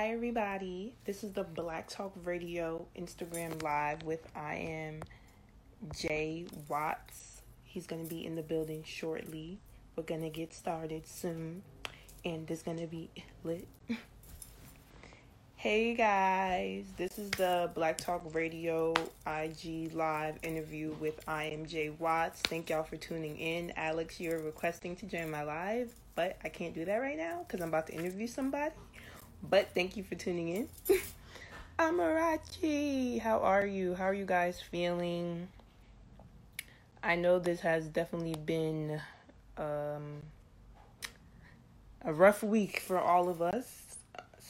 Hi, everybody. This is the Black Talk Radio Instagram Live with I am Jay Watts. He's going to be in the building shortly. We're going to get started soon, and it's going to be lit. hey, guys. This is the Black Talk Radio IG Live interview with I am Jay Watts. Thank y'all for tuning in. Alex, you're requesting to join my live, but I can't do that right now because I'm about to interview somebody. But thank you for tuning in. Amarachi, how are you? How are you guys feeling? I know this has definitely been um, a rough week for all of us.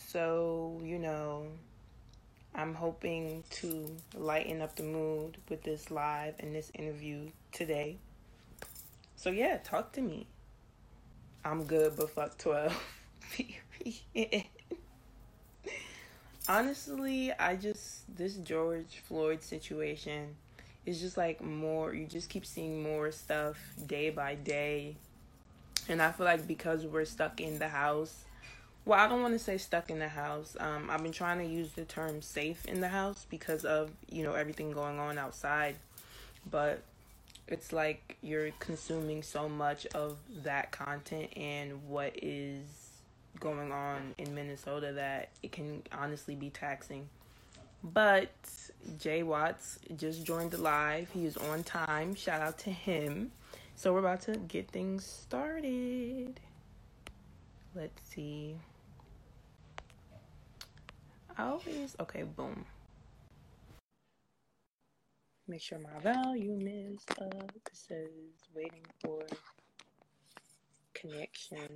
So, you know, I'm hoping to lighten up the mood with this live and this interview today. So, yeah, talk to me. I'm good, but fuck 12. Honestly, I just this George Floyd situation is just like more you just keep seeing more stuff day by day. And I feel like because we're stuck in the house, well, I don't want to say stuck in the house. Um, I've been trying to use the term safe in the house because of, you know, everything going on outside. But it's like you're consuming so much of that content and what is going on in Minnesota that it can honestly be taxing. But Jay Watts just joined the live. He is on time. Shout out to him. So we're about to get things started. Let's see. I always okay, boom. Make sure my volume is up. It says waiting for connection.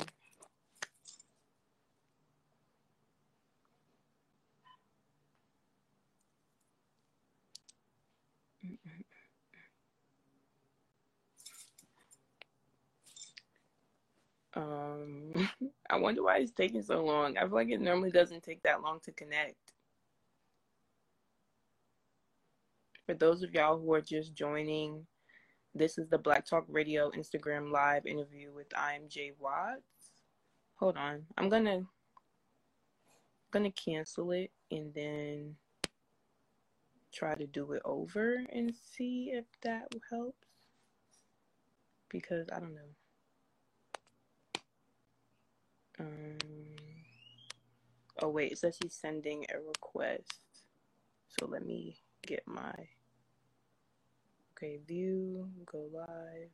Um, I wonder why it's taking so long. I feel like it normally doesn't take that long to connect. For those of y'all who are just joining, this is the Black Talk Radio Instagram live interview with I am Jay Watts. Hold on. I'm gonna gonna cancel it and then try to do it over and see if that helps. Because I don't know. Um, oh wait, it says he's sending a request. So let me get my okay view, go live.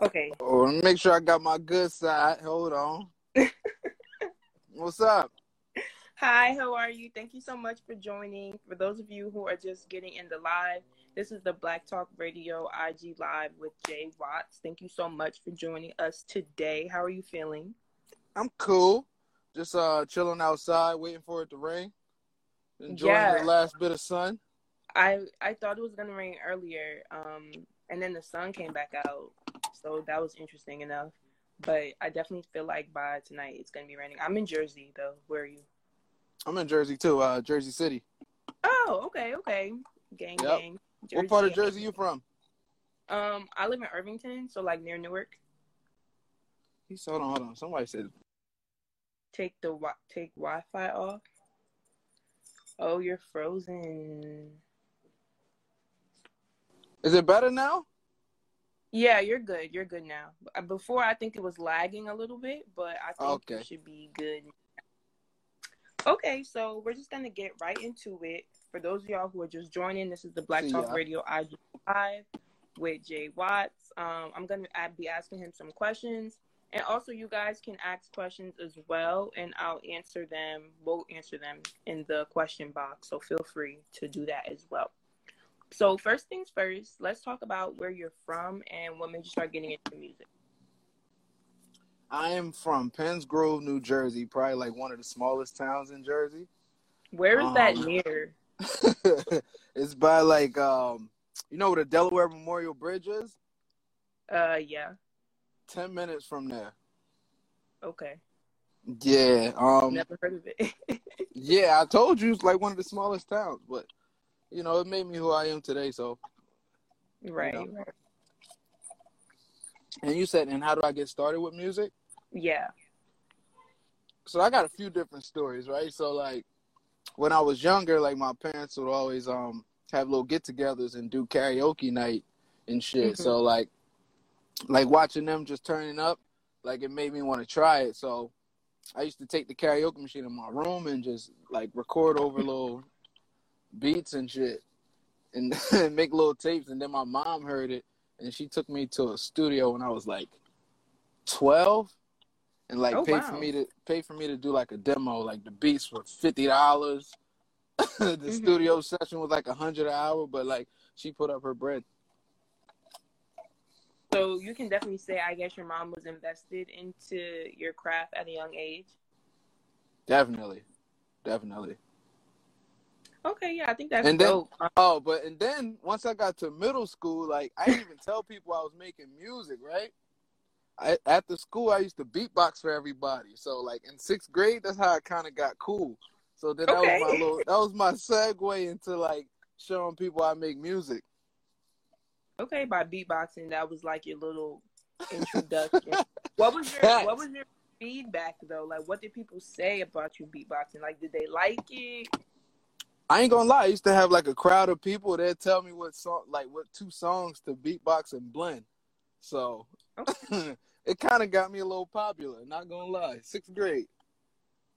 Okay. Oh, let me make sure I got my good side. Hold on. What's up? Hi, how are you? Thank you so much for joining. For those of you who are just getting in the live, this is the Black Talk Radio IG Live with Jay Watts. Thank you so much for joining us today. How are you feeling? I'm cool. Just uh chilling outside, waiting for it to rain. Enjoying yeah. the last bit of sun. I I thought it was gonna rain earlier, um, and then the sun came back out, so that was interesting enough. But I definitely feel like by tonight it's gonna be raining. I'm in Jersey though. Where are you? I'm in Jersey too, uh, Jersey City. Oh, okay, okay. Gang, yep. gang. Jersey, what part of Jersey you from? Um, I live in Irvington, so like near Newark. He's hold on, hold on. Somebody said take the take Wi-Fi off. Oh, you're frozen. Is it better now? Yeah, you're good. You're good now. Uh, before, I think it was lagging a little bit, but I think okay. it should be good. Okay, so we're just gonna get right into it. For those of y'all who are just joining, this is the Black Talk Radio IG Live with Jay Watts. Um, I'm gonna be asking him some questions, and also you guys can ask questions as well, and I'll answer them. We'll answer them in the question box, so feel free to do that as well. So first things first, let's talk about where you're from and what made you start getting into music. I am from Penns Grove, New Jersey, probably like one of the smallest towns in Jersey. Where is um, that near? it's by like um you know where the Delaware Memorial Bridge is? Uh yeah. Ten minutes from there. Okay. Yeah. Um never heard of it. yeah, I told you it's like one of the smallest towns, but you know, it made me who I am today, so Right, you know. right. And you said, and how do I get started with music? Yeah. So I got a few different stories, right? So like when I was younger, like my parents would always um have little get-togethers and do karaoke night and shit. Mm-hmm. So like like watching them just turning up, like it made me want to try it. So I used to take the karaoke machine in my room and just like record over little beats and shit and make little tapes and then my mom heard it and she took me to a studio when I was like 12 and like oh, paid wow. for me to pay for me to do like a demo like the beats were $50 the mm-hmm. studio session was like a hundred an hour but like she put up her bread so you can definitely say I guess your mom was invested into your craft at a young age definitely definitely Okay, yeah, I think that's and dope. Then, oh, but and then once I got to middle school, like I didn't even tell people I was making music, right? I, at the school, I used to beatbox for everybody. So, like in sixth grade, that's how I kind of got cool. So then that was my little, that was my segue into like showing people I make music. Okay, by beatboxing, that was like your little introduction. what was your What was your feedback though? Like, what did people say about you beatboxing? Like, did they like it? I ain't gonna lie. I used to have like a crowd of people that tell me what song, like what two songs to beatbox and blend. So okay. it kind of got me a little popular. Not gonna lie. Sixth grade.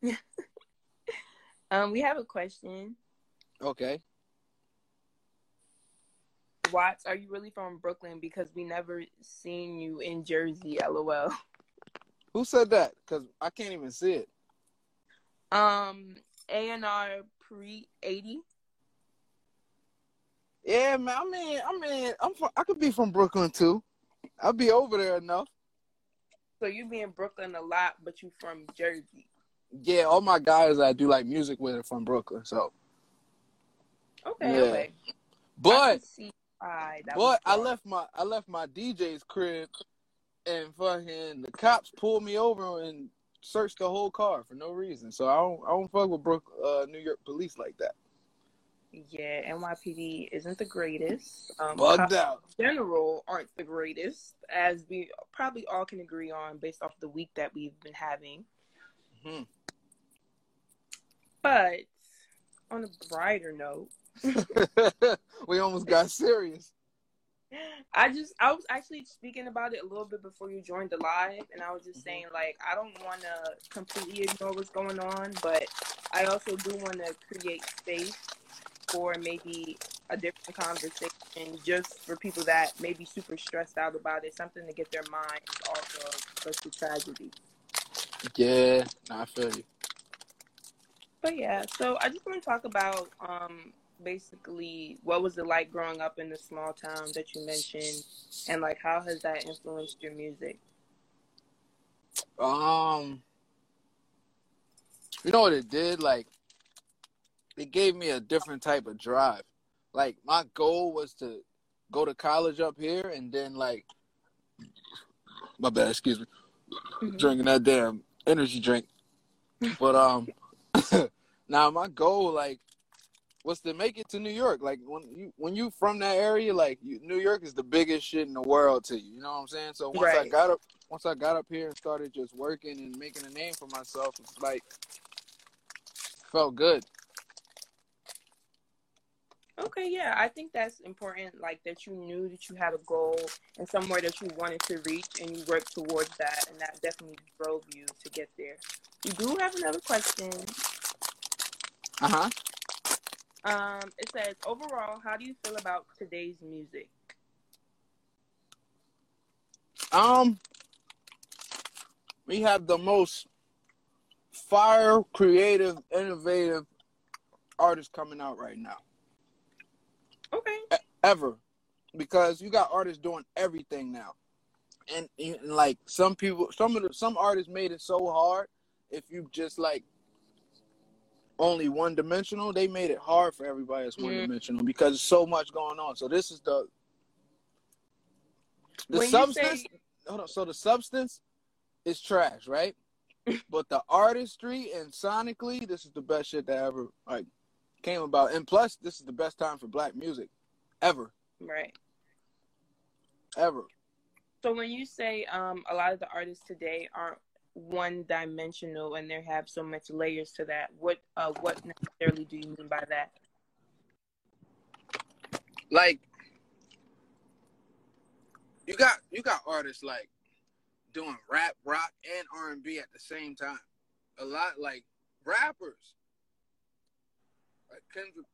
um, we have a question. Okay. Watts, are you really from Brooklyn? Because we never seen you in Jersey. LOL. Who said that? Because I can't even see it. Um, A and R pre eighty? Yeah, man. I mean, I mean, I'm from, I could be from Brooklyn too. I'll be over there enough. So you be in Brooklyn a lot, but you from Jersey. Yeah, all my guys I do like music with are from Brooklyn. So. Okay. Yeah. Okay. But. I but I left my I left my DJ's crib, and fucking the cops pulled me over and searched the whole car for no reason. So I don't I don't fuck with Brook, uh, New York police like that. Yeah, NYPD isn't the greatest. Um, Bugged out. general aren't the greatest, as we probably all can agree on based off the week that we've been having. Mm-hmm. But on a brighter note, we almost got serious. I just I was actually speaking about it a little bit before you joined the live, and I was just mm-hmm. saying like I don't want to completely ignore what's going on, but I also do want to create space for maybe a different conversation, just for people that may be super stressed out about it, something to get their minds off of such a tragedy. Yeah, I feel you. But yeah, so I just want to talk about um, basically what was it like growing up in the small town that you mentioned and like how has that influenced your music um you know what it did like it gave me a different type of drive like my goal was to go to college up here and then like my bad excuse me mm-hmm. drinking that damn energy drink but um now my goal like was to make it to New York. Like when you when you from that area, like you, New York is the biggest shit in the world to you. You know what I'm saying? So once right. I got up, once I got up here and started just working and making a name for myself, it's like felt good. Okay, yeah, I think that's important. Like that you knew that you had a goal and somewhere that you wanted to reach, and you worked towards that, and that definitely drove you to get there. You do have another question. Uh huh. Um, it says overall, how do you feel about today's music? Um, we have the most fire, creative, innovative artists coming out right now. Ever, because you got artists doing everything now, and, and like some people, some of the some artists made it so hard. If you just like only one dimensional, they made it hard for everybody that's one mm-hmm. dimensional because so much going on. So this is the the when substance. Say... Hold on. So the substance is trash, right? but the artistry and sonically, this is the best shit that ever like came about. And plus, this is the best time for black music ever. Right. Ever. So when you say um, a lot of the artists today aren't one dimensional and they have so much layers to that, what uh, what necessarily do you mean by that? Like you got you got artists like doing rap, rock, and R and B at the same time. A lot like rappers, like Kendrick,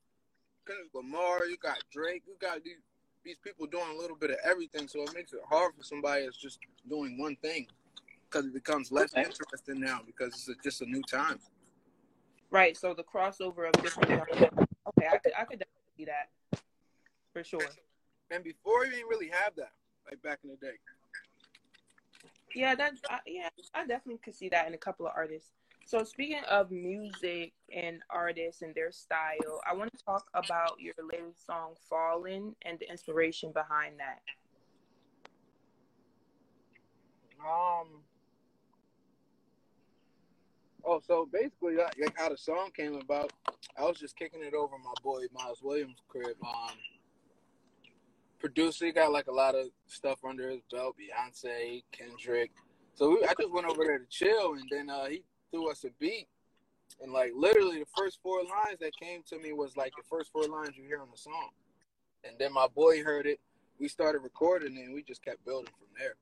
Kendrick Lamar. You got Drake. You got these these people doing a little bit of everything, so it makes it hard for somebody that's just doing one thing because it becomes less okay. interesting now because it's a, just a new time. Right. So the crossover of different. okay, I could I could definitely see that for sure. And before you didn't really have that, like back in the day. Yeah, that I, yeah, I definitely could see that in a couple of artists. So speaking of music and artists and their style, I want to talk about your latest song "Fallen" and the inspiration behind that. Um. Oh, so basically, like how the song came about, I was just kicking it over my boy Miles Williams' crib. Um, producer, he got like a lot of stuff under his belt, Beyonce, Kendrick. So we, I just went over there to chill, and then uh, he threw us a beat, and like literally the first four lines that came to me was like the first four lines you hear on the song, and then my boy heard it. We started recording, and we just kept building from there.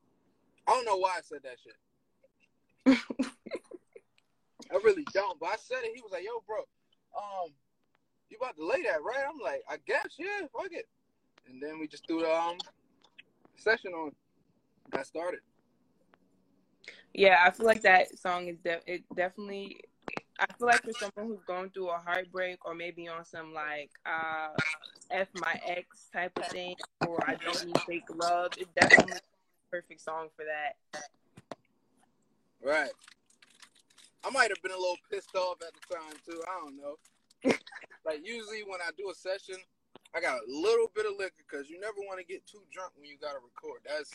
I don't know why I said that shit. I really don't, but I said it. He was like, "Yo, bro, um, you about to lay that, right?" I'm like, "I guess, yeah, fuck it." and then we just threw the um, session on. Got started. Yeah, I feel like that song is de- it definitely. I feel like for someone who's going through a heartbreak or maybe on some like uh, "f my ex" type of thing, or I don't need fake love, it's definitely a perfect song for that. Right. I might have been a little pissed off at the time too. I don't know. like usually when I do a session, I got a little bit of liquor because you never want to get too drunk when you got to record. That's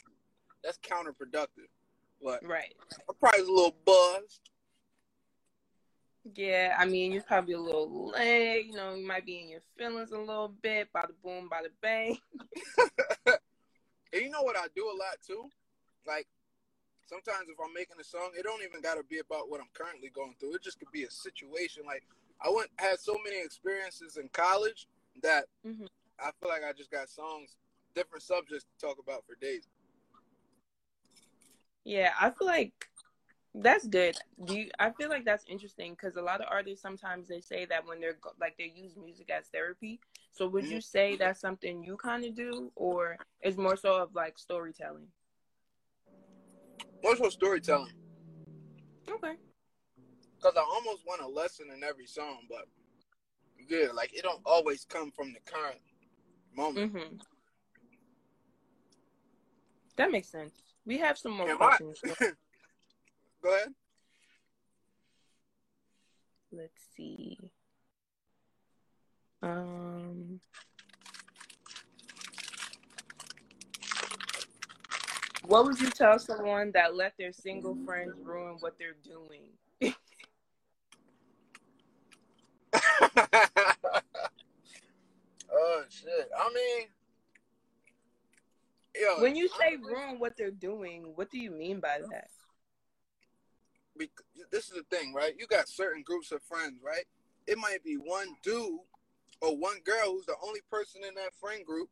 that's counterproductive. But right, I'm probably a little buzzed. Yeah, I mean, you're probably a little late. You know, you might be in your feelings a little bit. By the boom, by the bang. and you know what I do a lot too? Like sometimes if I'm making a song, it don't even gotta be about what I'm currently going through. It just could be a situation. Like I went had so many experiences in college that mm-hmm. I feel like I just got songs, different subjects to talk about for days. Yeah, I feel like that's good. Do you, I feel like that's interesting because a lot of artists sometimes they say that when they're like they use music as therapy. So would mm-hmm. you say that's something you kind of do, or is more so of like storytelling? More so storytelling. Okay. Because I almost want a lesson in every song, but yeah, like it don't always come from the current moment. Mm-hmm. That makes sense. We have some more Am questions. Go ahead. Let's see. Um. What would you tell someone that let their single friends ruin what they're doing? oh shit! I mean, yo, when you say ruin what they're doing, what do you mean by that? Because this is the thing, right? You got certain groups of friends, right? It might be one dude or one girl who's the only person in that friend group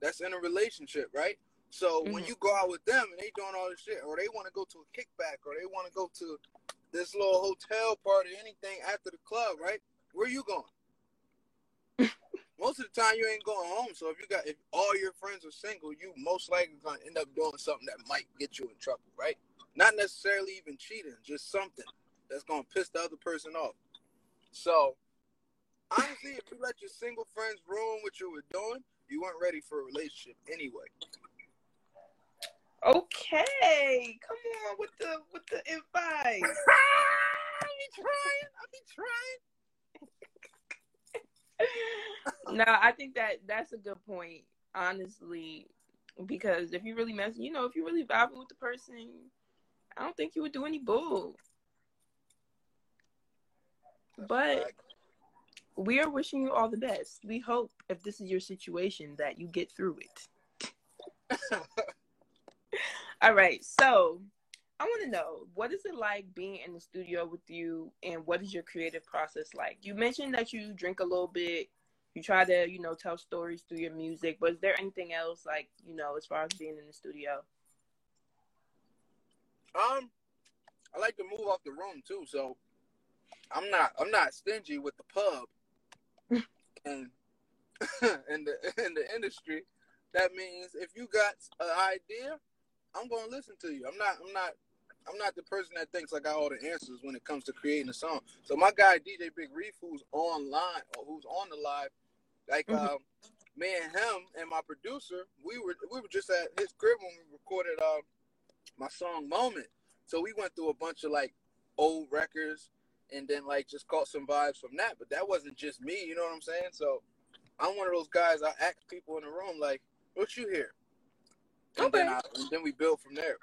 that's in a relationship, right? So mm-hmm. when you go out with them and they doing all this shit, or they want to go to a kickback, or they want to go to this little hotel party, anything after the club, right? Where are you going? Most of the time you ain't going home. So if you got if all your friends are single, you most likely gonna end up doing something that might get you in trouble, right? Not necessarily even cheating, just something that's gonna piss the other person off. So honestly, if you let your single friends ruin what you were doing, you weren't ready for a relationship anyway. Okay, come on with the with the advice. I be trying. I be trying no, I think that that's a good point, honestly, because if you really mess, you know, if you really vibing with the person, I don't think you would do any bull. But we are wishing you all the best. We hope if this is your situation that you get through it. All right, so I want to know what is it like being in the studio with you, and what is your creative process like? You mentioned that you drink a little bit, you try to, you know, tell stories through your music, but is there anything else like, you know, as far as being in the studio? Um, I like to move off the room too, so I'm not I'm not stingy with the pub and in the in the industry. That means if you got an idea, I'm gonna listen to you. I'm not I'm not I'm not the person that thinks I got all the answers when it comes to creating a song. So my guy DJ Big Reef, who's online or who's on the live, like mm-hmm. um, me and him and my producer, we were we were just at his crib when we recorded uh, my song Moment. So we went through a bunch of like old records and then like just caught some vibes from that. But that wasn't just me, you know what I'm saying? So I'm one of those guys. I ask people in the room like, "What you hear?" And okay. then I, and then we build from there.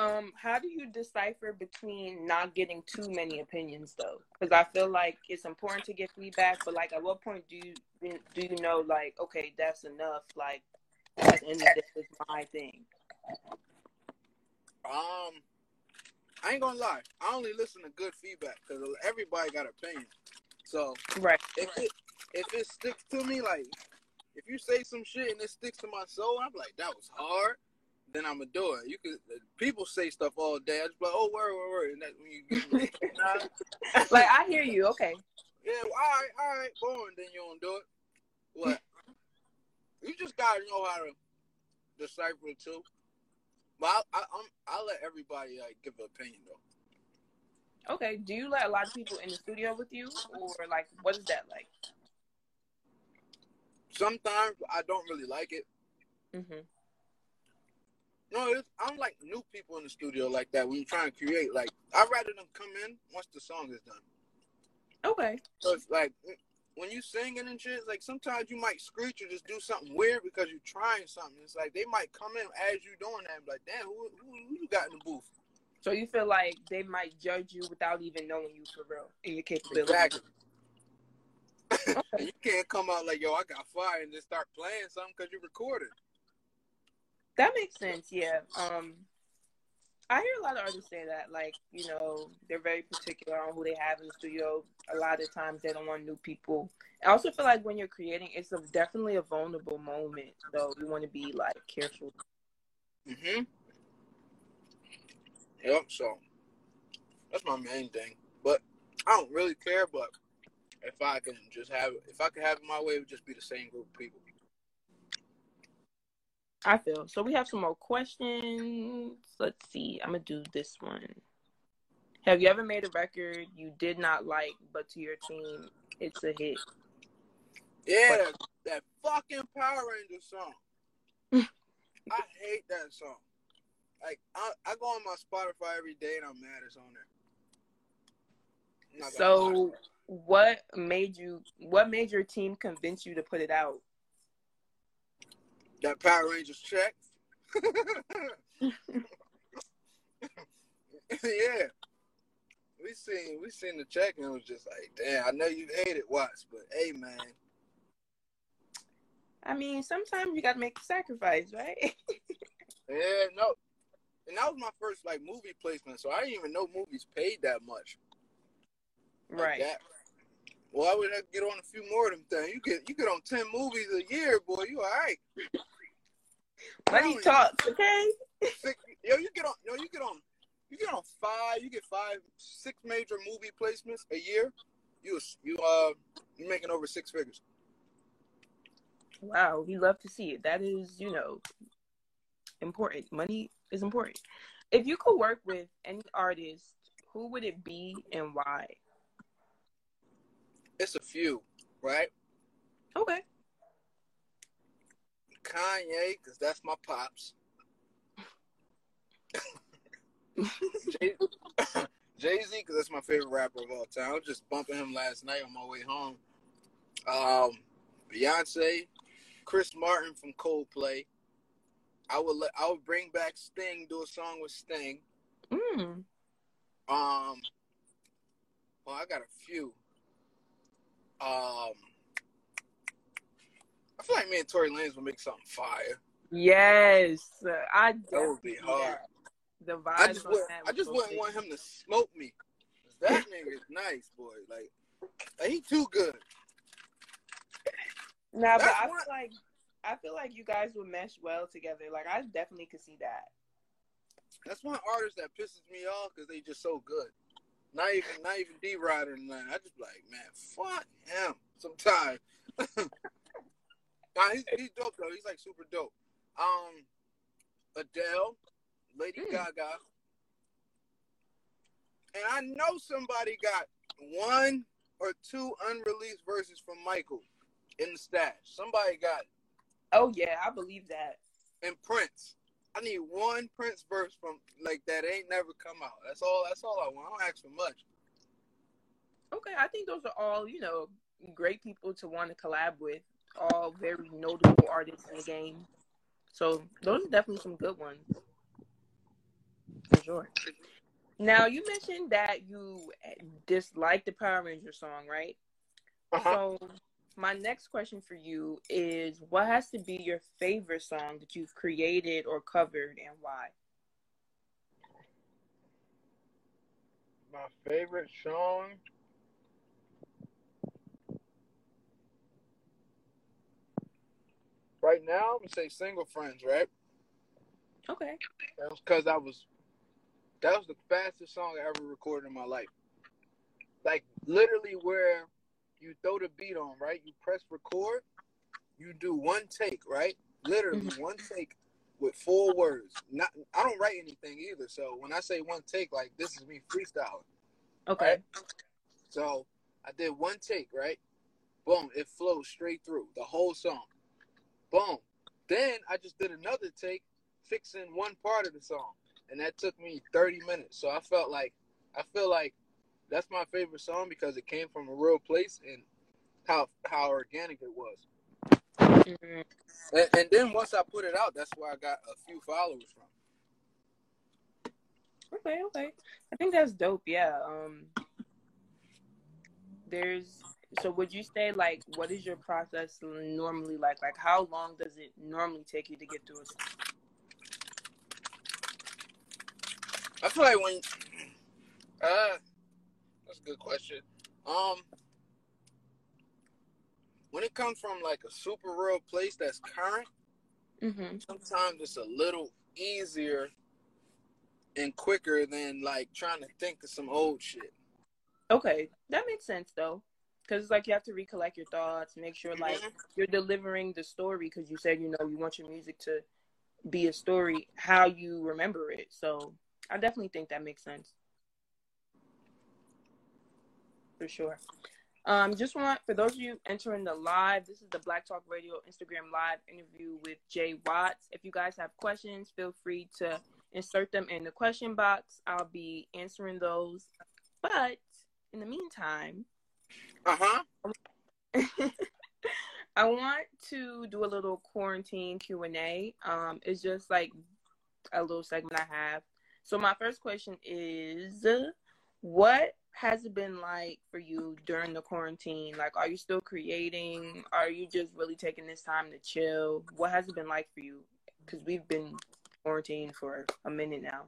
Um, how do you decipher between not getting too many opinions though? Because I feel like it's important to get feedback, but like, at what point do you do you know like, okay, that's enough? Like, that's end this is my thing. Um, I ain't gonna lie. I only listen to good feedback because everybody got opinions. So right, if it if it sticks to me, like if you say some shit and it sticks to my soul, I'm like, that was hard. Then I'm gonna do it. You could people say stuff all day. I just like, oh, word, word, word, and that's when you get like I hear you. Okay. Yeah. Well, all right. All right. Boom. Then you don't do it. What? you just gotta know how to decipher it too. But I, I, I'm, I'll let everybody like give an opinion though. Okay. Do you let a lot of people in the studio with you, or like what is that like? Sometimes I don't really like it. Mm-hmm. No, it's, I don't like new people in the studio like that when you try trying to create. Like, I'd rather them come in once the song is done. Okay. So it's like when you singing and shit, like sometimes you might screech or just do something weird because you're trying something. It's like they might come in as you doing that and be like, damn, who, who, who you got in the booth? So you feel like they might judge you without even knowing you for real and your capability. Exactly. Okay. you can't come out like, yo, I got fire and just start playing something because you recorded. That makes sense. Yeah. Um, I hear a lot of artists say that, like, you know, they're very particular on who they have in the studio. A lot of times they don't want new people. I also feel like when you're creating, it's a, definitely a vulnerable moment, so you want to be like careful. Mhm. Yep. So that's my main thing. But I don't really care. But if I can just have, if I could have it my way, it would just be the same group of people. I feel. So we have some more questions. Let's see. I'm gonna do this one. Have you ever made a record you did not like, but to your team, it's a hit? Yeah, but- that fucking Power Ranger song. I hate that song. Like I, I go on my Spotify every day and I'm mad it's on there. So, what made you? What made your team convince you to put it out? That Power Rangers check. yeah. We seen we seen the check and it was just like, damn, I know you hate it, watch, but hey man. I mean, sometimes you gotta make a sacrifice, right? yeah, no. And that was my first like movie placement, so I didn't even know movies paid that much. Like right. That. Well, I would have to get on a few more of them things. You get you get on ten movies a year, boy. You all right? Money talks, okay? yo, you get on. Yo, you get on. You get on five. You get five, six major movie placements a year. You you uh you making over six figures. Wow, we love to see it. That is, you know, important. Money is important. If you could work with any artist, who would it be and why? It's a few, right? Okay. Kanye, because that's my pops. Jay Z, because that's my favorite rapper of all time. I was just bumping him last night on my way home. Um, Beyonce, Chris Martin from Coldplay. I would let I would bring back Sting, do a song with Sting. Mm. Um, well, I got a few. Um, I feel like me and Tory Lanez will make something fire. Yes, I That would be hard. The vibe I just would, I just wouldn't want him to smoke me. That nigga's nice, boy. Like, like, he too good. Nah, but I feel like I feel like you guys would mesh well together. Like I definitely could see that. That's one artist that pisses me off because they just so good. Not even, not even D Rider and nothing. I just be like, man, fuck him. Sometimes. nah, he's, he's dope though. He's like super dope. Um, Adele, Lady Hmm. Gaga, and I know somebody got one or two unreleased verses from Michael in the stash. Somebody got Oh yeah, I believe that. and Prince. I need one Prince verse from like that ain't never come out. That's all. That's all I want. I don't ask for much. Okay, I think those are all you know great people to want to collab with. All very notable artists in the game. So those are definitely some good ones. For sure. Now you mentioned that you dislike the Power Ranger song, right? Uh-huh. So my next question for you is what has to be your favorite song that you've created or covered and why? My favorite song. Right now, I'm gonna say "Single Friends." Right? Okay. That was because I was. That was the fastest song I ever recorded in my life. Like literally, where you throw the beat on, right? You press record. You do one take, right? Literally mm-hmm. one take with four words. Not, I don't write anything either. So when I say one take, like this is me freestyling. Okay. So I did one take, right? Boom, it flows straight through the whole song. Boom. Then I just did another take, fixing one part of the song, and that took me 30 minutes. So I felt like, I feel like that's my favorite song because it came from a real place and how how organic it was. Mhm. And, and then once I put it out, that's where I got a few followers from. Okay, okay. I think that's dope. Yeah. Um there's so would you say like what is your process normally like? Like how long does it normally take you to get through a song? I feel like when uh that's a good question. Um when it comes from like a super real place that's current, Mm-hmm. sometimes it's a little easier and quicker than like trying to think of some old shit. Okay, that makes sense though, because it's like you have to recollect your thoughts, make sure like Mhm. you're delivering the story. Because you said you know you want your music to be a story, how you remember it. So I definitely think that makes sense for sure. Um, just want for those of you entering the live, this is the Black Talk Radio Instagram live interview with Jay Watts. If you guys have questions, feel free to insert them in the question box. I'll be answering those. But in the meantime, Uh-huh. I want to do a little quarantine Q and A. Um, it's just like a little segment I have. So my first question is, what has it been like for you during the quarantine? Like, are you still creating? Are you just really taking this time to chill? What has it been like for you? Because we've been quarantined for a minute now.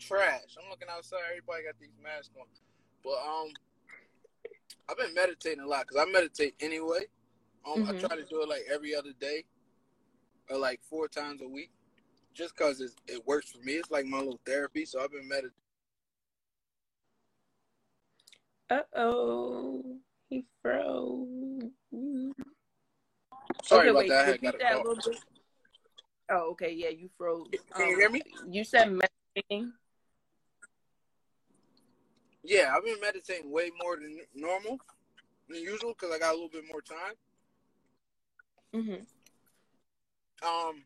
Trash. I'm looking outside, everybody got these masks on. But um I've been meditating a lot because I meditate anyway. Um, I Mhm. try to do it like every other day or like four times a week, just because it works for me. It's like my little therapy. So I've been meditating. Uh oh, he froze. Sorry okay, about wait, that. I had repeat got that a little bit. Oh, okay, yeah, you froze. Can you Um, hear me? You said meditating. Yeah, I've been meditating way more than normal, than usual, because I got a little bit more time. hmm Um,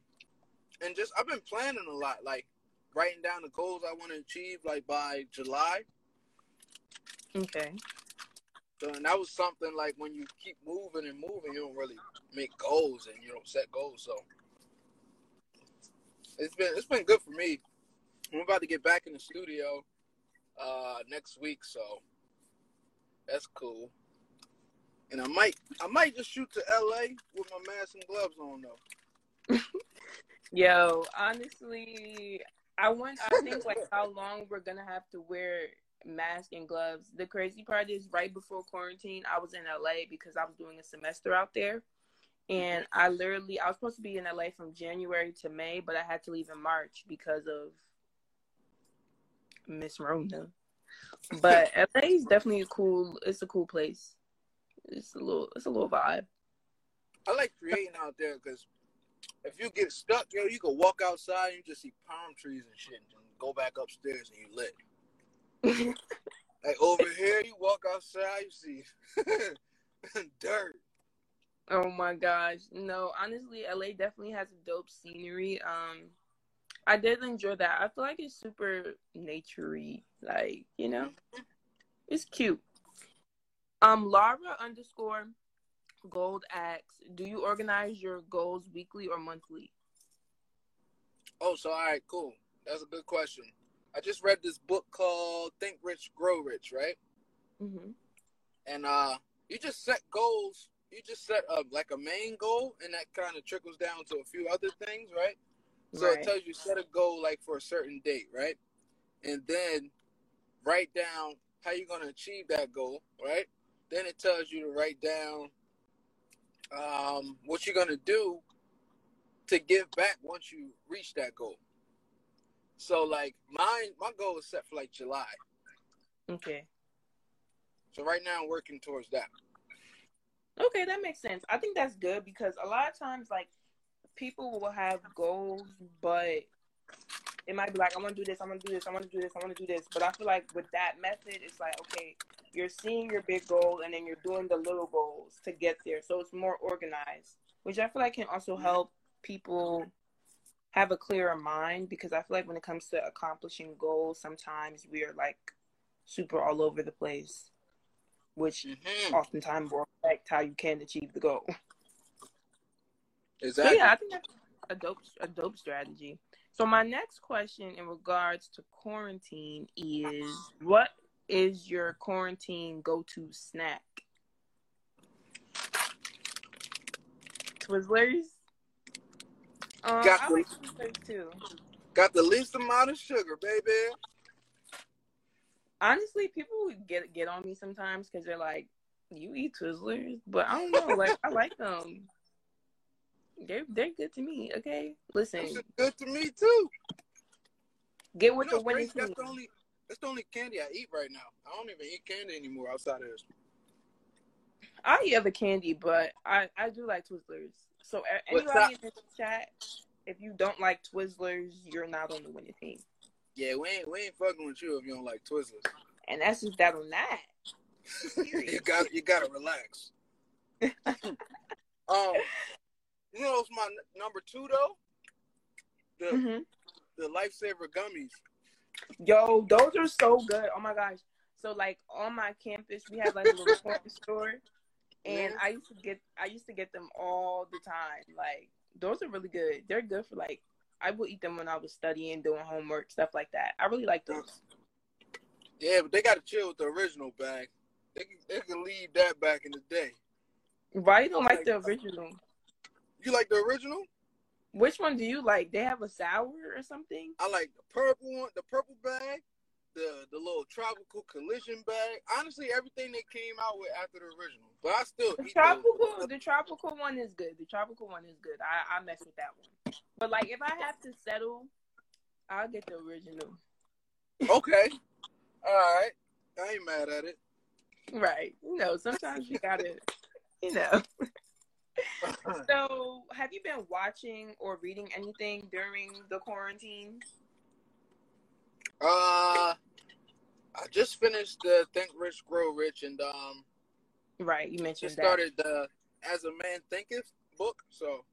and just I've been planning a lot, like writing down the goals I want to achieve, like by July. Okay. So, and that was something like when you keep moving and moving, you don't really make goals and you don't set goals. So it's been it's been good for me. I'm about to get back in the studio uh next week, so that's cool. And I might I might just shoot to LA with my mask and gloves on though. Yo, honestly, I want. I think like how long we're gonna have to wear masks and gloves. The crazy part is, right before quarantine, I was in LA because I was doing a semester out there, and I literally I was supposed to be in LA from January to May, but I had to leave in March because of Miss Rona. But LA is definitely a cool. It's a cool place. It's a little. It's a little vibe. I like creating out there because if you get stuck, yo, you can walk outside and you just see palm trees and shit, and go back upstairs and you lit. Like over here, you walk outside, you see dirt. Oh my gosh. No, honestly, LA definitely has a dope scenery. Um I did enjoy that. I feel like it's super naturey. Like, you know? It's cute. Um Laura underscore gold asks, do you organize your goals weekly or monthly? Oh, so all right, cool. That's a good question. I just read this book called Think Rich, Grow Rich, right? Mm-hmm. And uh you just set goals you just set up like a main goal and that kind of trickles down to a few other things, right? So Right. it tells you set a goal like for a certain date, right? And then write down how you're gonna achieve that goal, right? Then it tells you to write down um, what you're gonna do to give back once you reach that goal. So like mine, my goal is set for like July. Okay. So right now I'm working towards that. Okay, that makes sense. I think that's good because a lot of times, like, people will have goals, but it might be like, I want to do this, I want to do this, I want to do this, I want to do this. But I feel like with that method, it's like, okay, you're seeing your big goal and then you're doing the little goals to get there. So it's more organized, which I feel like can also help people have a clearer mind because I feel like when it comes to accomplishing goals, sometimes we are like super all over the place, which Mm-hmm. oftentimes will affect how you can achieve the goal. So Exactly. yeah, I think that's a dope a dope strategy. So my next question in regards to quarantine is what is your quarantine go to snack? Twizzlers? Um, Got I the- too. Got the least amount of sugar, baby. Honestly, people get get on me sometimes because they're like, "You eat Twizzlers," but I don't know. Like I like them. They're they're good to me. Okay, listen, good to me too. get You with know, the winning crazy, that's team. the only that's the only candy I eat right now. I don't even eat candy anymore outside of this. I eat other candy, but I I do like Twizzlers. So anybody in the chat, if you don't like Twizzlers, you're not on the winning team, Yeah, we ain't we ain't fucking with you if you don't like Twizzlers. and that's just that on that. you got you gotta relax. um, you know what's my n- number two though? The hmm the lifesaver gummies. Yo, those are so good. Oh my gosh. So like on my campus, we have like a little corner store, and. I used to get I used to get them all the time. Like those are really good. They're good for like I would eat them when I was studying, doing homework, stuff like that. I really like those. Yeah, but they gotta chill with the original bag. They can, they can leave that back in the day. Why you don't like the original? You like the original? Which one do you like? They have a sour or something? I like the purple one, the purple bag, the the little tropical collision bag. Honestly, everything they came out with after the original. But I still The tropical, those. the tropical one is good. The tropical one is good. I, I mess with that one. But like, if I have to settle, I'll get the original. Okay. All right. I ain't mad at it. Right. You know, sometimes you gotta, you know. So, have you been watching or reading anything during the quarantine? Uh, I just finished the Think Rich Grow Rich, and um, Right. You mentioned just that. started the As a Man Thinketh book. So,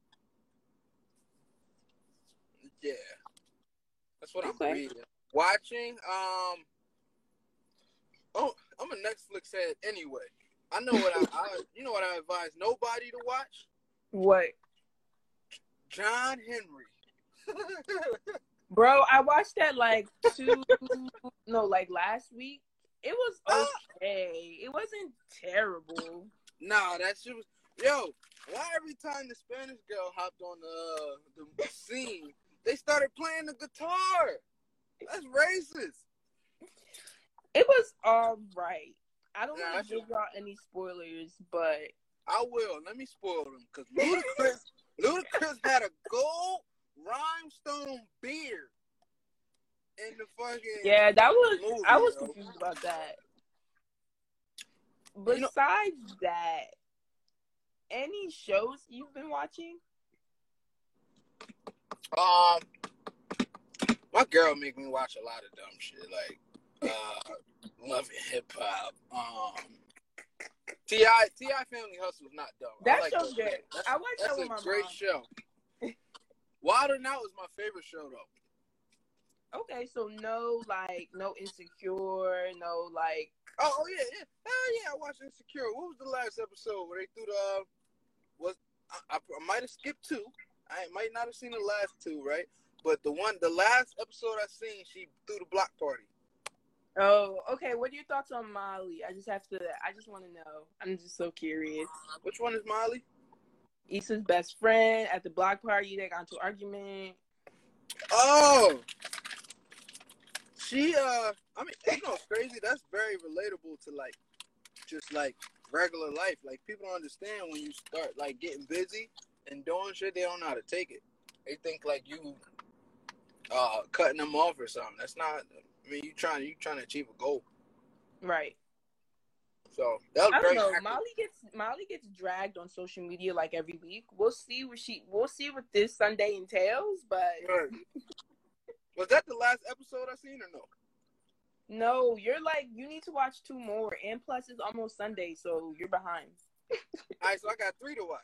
yeah, that's what Okay. I'm reading. Watching. Um, oh, I'm a Netflix head anyway. I know what I, I you know what I advise nobody to watch. What, John Henry. bro? I watched that like two, no, like last week. It was Ah. okay. It wasn't terrible. nah, that shit was Yo, why every time the Spanish girl hopped on the the scene, they started playing the guitar? That's racist. It was all right. I don't Yeah, want to give y'all any spoilers, but I will. Let me spoil them because Ludacris, Ludacris had a gold rhinestone beard in the fucking yeah, that was movie, I was yo. confused about that. You know- Besides that, any shows you've been watching? Um, my girl make me watch a lot of dumb shit like uh, loving hip hop. Um, Ti Ti Family Hustle is not dumb. I That like show's that. good. That's, I watched that that's a great show. Wild 'N Out is my favorite show though. Okay, so no like no insecure, no like Oh, oh yeah, yeah, hell yeah! I watched Insecure. What was the last episode where they threw the? Uh, was I, I, I might have skipped two. I might not have seen the last two, right? But the one, the last episode I seen, she threw the block party. Oh, okay. What are your thoughts on Molly? I just have to. I just want to know. I'm just so curious. Which one is Molly? Issa's best friend at the block party. They got into an argument. Oh, she. Uh, I mean, you know, it's crazy. That's very relatable to like, just like regular life. Like people don't understand when you start like getting busy and doing shit. They don't know how to take it. They think like you, uh, cutting them off or something. That's not. I mean, you trying you trying to achieve a goal. Right. So that was I don't know. Molly gets Molly gets dragged on social media like every week. We'll see what she. We'll see what this Sunday entails. But Right. Was that the last episode I seen or no? no, you're like you need to watch two more. And plus, it's almost Sunday, so you're behind. All right, so I got three to watch.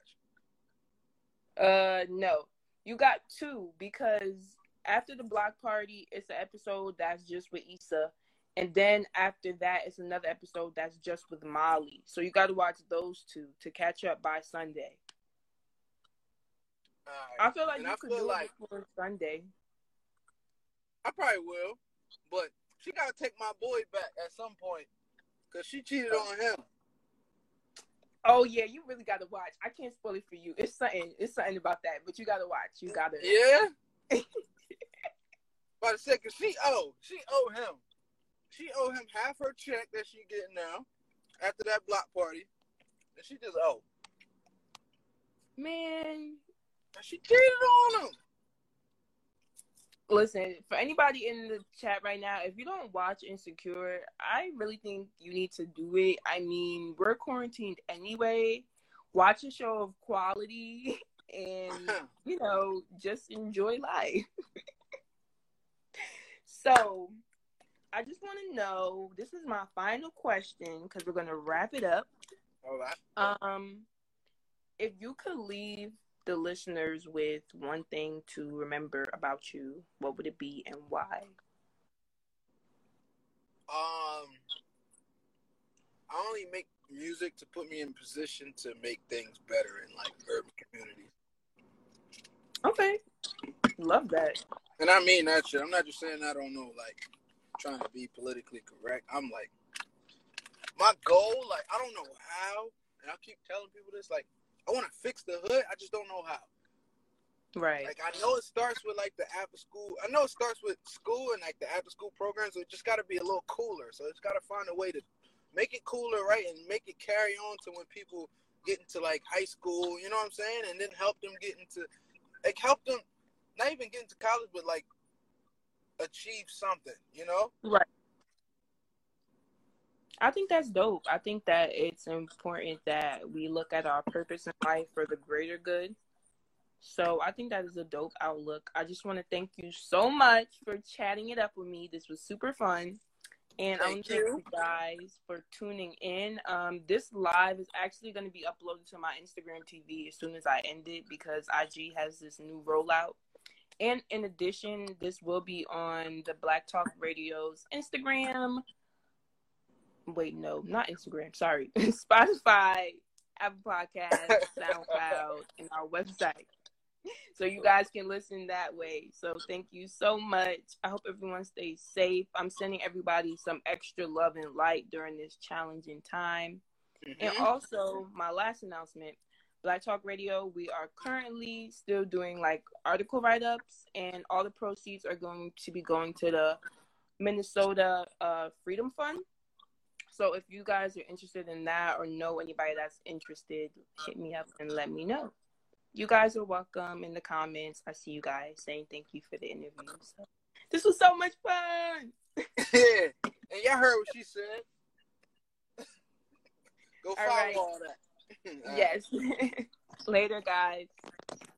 Uh, no, you got two because after the block party, it's an episode that's just with Issa, and then after that, it's another episode that's just with Molly. So you got to watch those two to catch up by Sunday. All I feel like And you I could do like- it before Sunday. I probably will, but she gotta take my boy back at some point because she cheated on him. Oh yeah, you really got to watch. I can't spoil it for you. It's something. It's something about that, but you got to watch. You got to. Yeah. To say, cause she owe, she owe him, she owe him half her check that she getting now after that block party, and she just owe. Man, And she cheated on him. listen, for anybody in the chat right now, if you don't watch Insecure, I really think you need to do it. I mean, we're quarantined anyway. Watch a show of quality and, you know, just enjoy life. so, I just want to know this is my final question because we're going to wrap it up. All right. Um, if you could leave the listeners with one thing to remember about you, what would it be and why? Um, I only make music to put me in position to make things better in like urban communities. Okay, love that. And I mean that shit. I'm not just saying I don't know, like trying to be politically correct. I'm like, my goal, like I don't know how, and I keep telling people this, like I want to fix the hood. I just don't know how. Right. Like I know it starts with like the after school. I know it starts with school and like the after school programs. So it just got to be a little cooler. So it's got to find a way to make it cooler, right, and make it carry on to when people get into like high school. You know what I'm saying? And then help them get into like help them not even get into college, but like achieve something. You know? Right. I think that's dope. I think that it's important that we look at our purpose in life for the greater good. So I think that is a dope outlook. I just want to thank you so much for chatting it up with me. This was super fun. And I want to thank you guys for tuning in. Um, this live is actually going to be uploaded to my Instagram TV as soon as I end it because IG has this new rollout. And in addition, this will be on the Black Talk Radio's Instagram. Wait, no, not Instagram. Sorry, Spotify, Apple Podcast, SoundCloud, and our website. So you guys can listen that way. So thank you so much. I hope everyone stays safe. I'm sending everybody some extra love and light during this challenging time. And Mhm. also, my last announcement Black Talk Radio, we are currently still doing like article write ups, and all the proceeds are going to be going to the Minnesota uh, Freedom Fund. So if you guys are interested in that or know anybody that's interested, hit me up and let me know. You guys are welcome in the comments. I see you guys saying thank you for the interview. So, this was so much fun. yeah, and y'all heard what she said. Go follow all, right. all that. Yes. Later, guys.